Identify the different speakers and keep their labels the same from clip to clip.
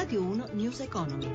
Speaker 1: Radio 1 News Economy.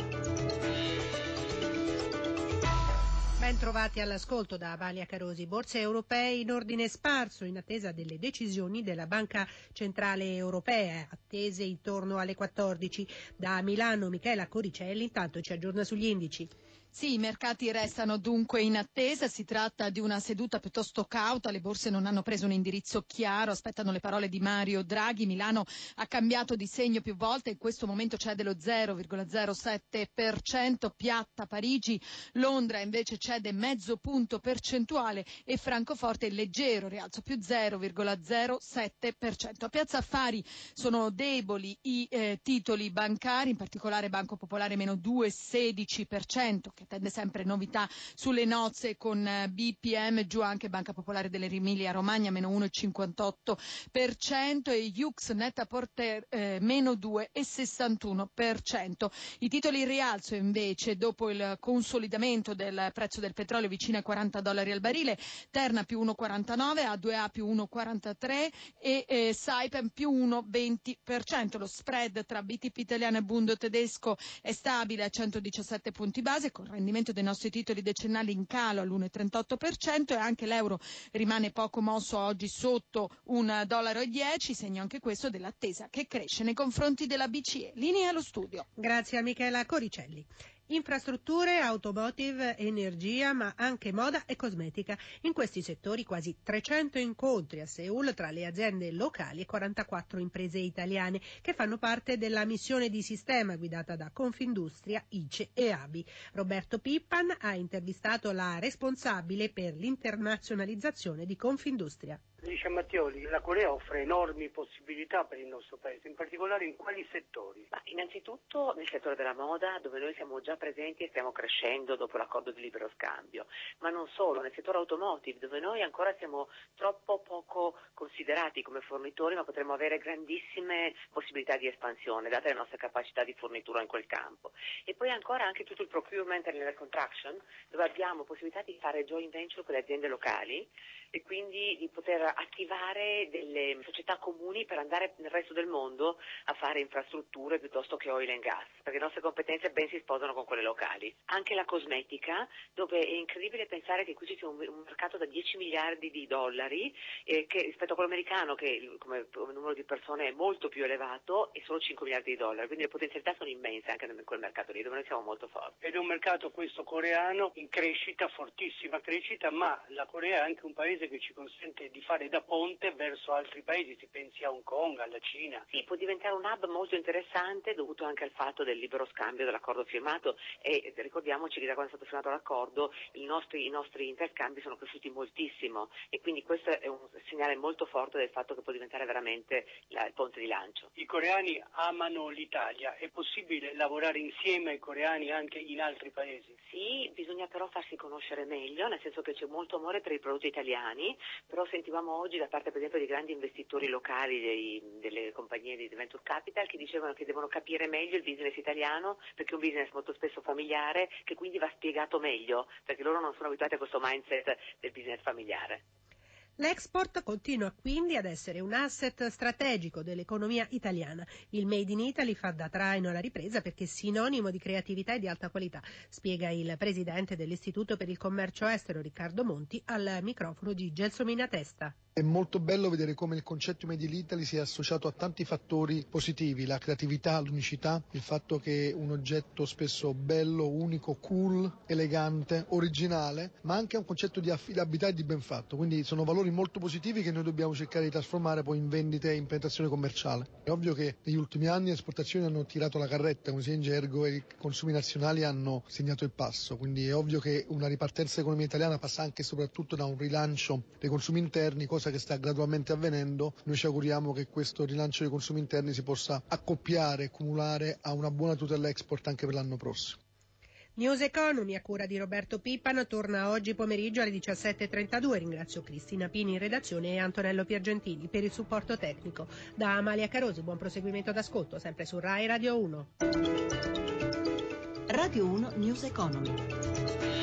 Speaker 2: Ben trovati all'ascolto da Valia Carosi. Borse europee in ordine sparso in attesa delle decisioni della Banca Centrale Europea, attese intorno alle 14. Da Milano Michela Coricelli intanto ci aggiorna sugli indici.
Speaker 3: Sì, i mercati restano dunque in attesa, si tratta di una seduta piuttosto cauta, le borse non hanno preso un indirizzo chiaro, aspettano le parole di Mario Draghi, Milano ha cambiato di segno più volte, in questo momento c'è dello 0,07%, piatta Parigi, Londra invece cede mezzo punto percentuale e Francoforte leggero, rialzo più 0,07%. A Piazza Affari sono deboli i eh, titoli bancari, in particolare Banco Popolare meno 2,16%, che attende sempre novità sulle nozze con eh, BPM, giù anche Banca Popolare dell'Emilia Romagna meno 1,58% e Jux Netta Porter eh, meno 2,61%. I titoli in rialzo invece dopo il consolidamento del prezzo del petrolio vicino ai 40 dollari al barile, Terna più 1,49, A2A più 1,43 e eh, Saipem più 1,20%. Lo spread tra BTP italiano e Bundo tedesco è stabile a 117 punti base con rendimento dei nostri titoli decennali in calo all'1,38% e anche l'euro rimane poco mosso oggi sotto un dollaro 10, segno anche questo dell'attesa che cresce nei confronti della BCE. Linea allo studio.
Speaker 2: Grazie a Michela Coricelli. Infrastrutture, automotive, energia, ma anche moda e cosmetica. In questi settori quasi 300 incontri a Seul tra le aziende locali e 44 imprese italiane che fanno parte della missione di sistema guidata da Confindustria, ICE e ABI. Roberto Pippan ha intervistato la responsabile per l'internazionalizzazione di Confindustria.
Speaker 4: Dice Mattioli, la Corea offre enormi possibilità per il nostro paese, in particolare in quali settori?
Speaker 5: Ma innanzitutto nel settore della moda, dove noi siamo già presenti e stiamo crescendo dopo l'accordo di libero scambio, ma non solo, nel settore automotive, dove noi ancora siamo troppo poco considerati come fornitori, ma potremmo avere grandissime possibilità di espansione, date le nostre capacità di fornitura in quel campo. E poi ancora anche tutto il procurement e la contraction, dove abbiamo possibilità di fare joint venture con le aziende locali e quindi di poter attivare delle società comuni per andare nel resto del mondo a fare infrastrutture piuttosto che oil and gas, perché le nostre competenze ben si sposano con quelle locali. Anche la cosmetica, dove è incredibile pensare che qui ci sia un, un mercato da 10 miliardi di dollari eh, che, rispetto a quello americano che come, come numero di persone è molto più elevato è solo 5 miliardi di dollari, quindi le potenzialità sono immense anche in quel mercato lì dove noi siamo molto forti.
Speaker 4: Ed è un mercato questo coreano in crescita, fortissima crescita, ma la Corea è anche un paese che ci consente di fare da ponte verso altri paesi, si pensi a Hong Kong, alla Cina.
Speaker 5: Sì, può diventare un hub molto interessante dovuto anche al fatto del libero scambio dell'accordo firmato e ricordiamoci che da quando è stato firmato l'accordo i nostri, i nostri interscambi sono cresciuti moltissimo e quindi questo è un segnale molto forte del fatto che può diventare veramente la, il ponte di lancio.
Speaker 4: I coreani amano l'Italia, è possibile lavorare insieme ai coreani anche in altri paesi?
Speaker 5: Sì, bisogna però farsi conoscere meglio, nel senso che c'è molto amore per i prodotti italiani, però sentivamo oggi da parte per esempio di grandi investitori locali dei, delle compagnie di Venture Capital che dicevano che devono capire meglio il business italiano perché è un business molto spesso familiare che quindi va spiegato meglio perché loro non sono abituati a questo mindset del business familiare.
Speaker 2: L'export continua quindi ad essere un asset strategico dell'economia italiana. Il Made in Italy fa da traino alla ripresa perché è sinonimo di creatività e di alta qualità, spiega il presidente dell'Istituto per il Commercio Estero Riccardo Monti al microfono di Gelsomina Testa.
Speaker 6: È molto bello vedere come il concetto Made in Italy sia associato a tanti fattori positivi, la creatività, l'unicità, il fatto che un oggetto spesso bello, unico, cool, elegante, originale, ma anche un concetto di affidabilità e di ben fatto. Quindi sono valori molto positivi che noi dobbiamo cercare di trasformare poi in vendite e in penetrazione commerciale. È ovvio che negli ultimi anni le esportazioni hanno tirato la carretta, come si dice in gergo, e i consumi nazionali hanno segnato il passo. Quindi è ovvio che una ripartenza dell'economia italiana passa anche e soprattutto da un rilancio dei consumi interni, cosa che sta gradualmente avvenendo. Noi ci auguriamo che questo rilancio dei consumi interni si possa accoppiare e cumulare a una buona tutela export anche per l'anno prossimo.
Speaker 2: News Economy a cura di Roberto Pippan torna oggi pomeriggio alle 17.32. Ringrazio Cristina Pini in redazione e Antonello Piergentini per il supporto tecnico. Da Amalia Carosi, buon proseguimento d'ascolto, sempre su Rai Radio 1.
Speaker 1: Radio 1 News Economy.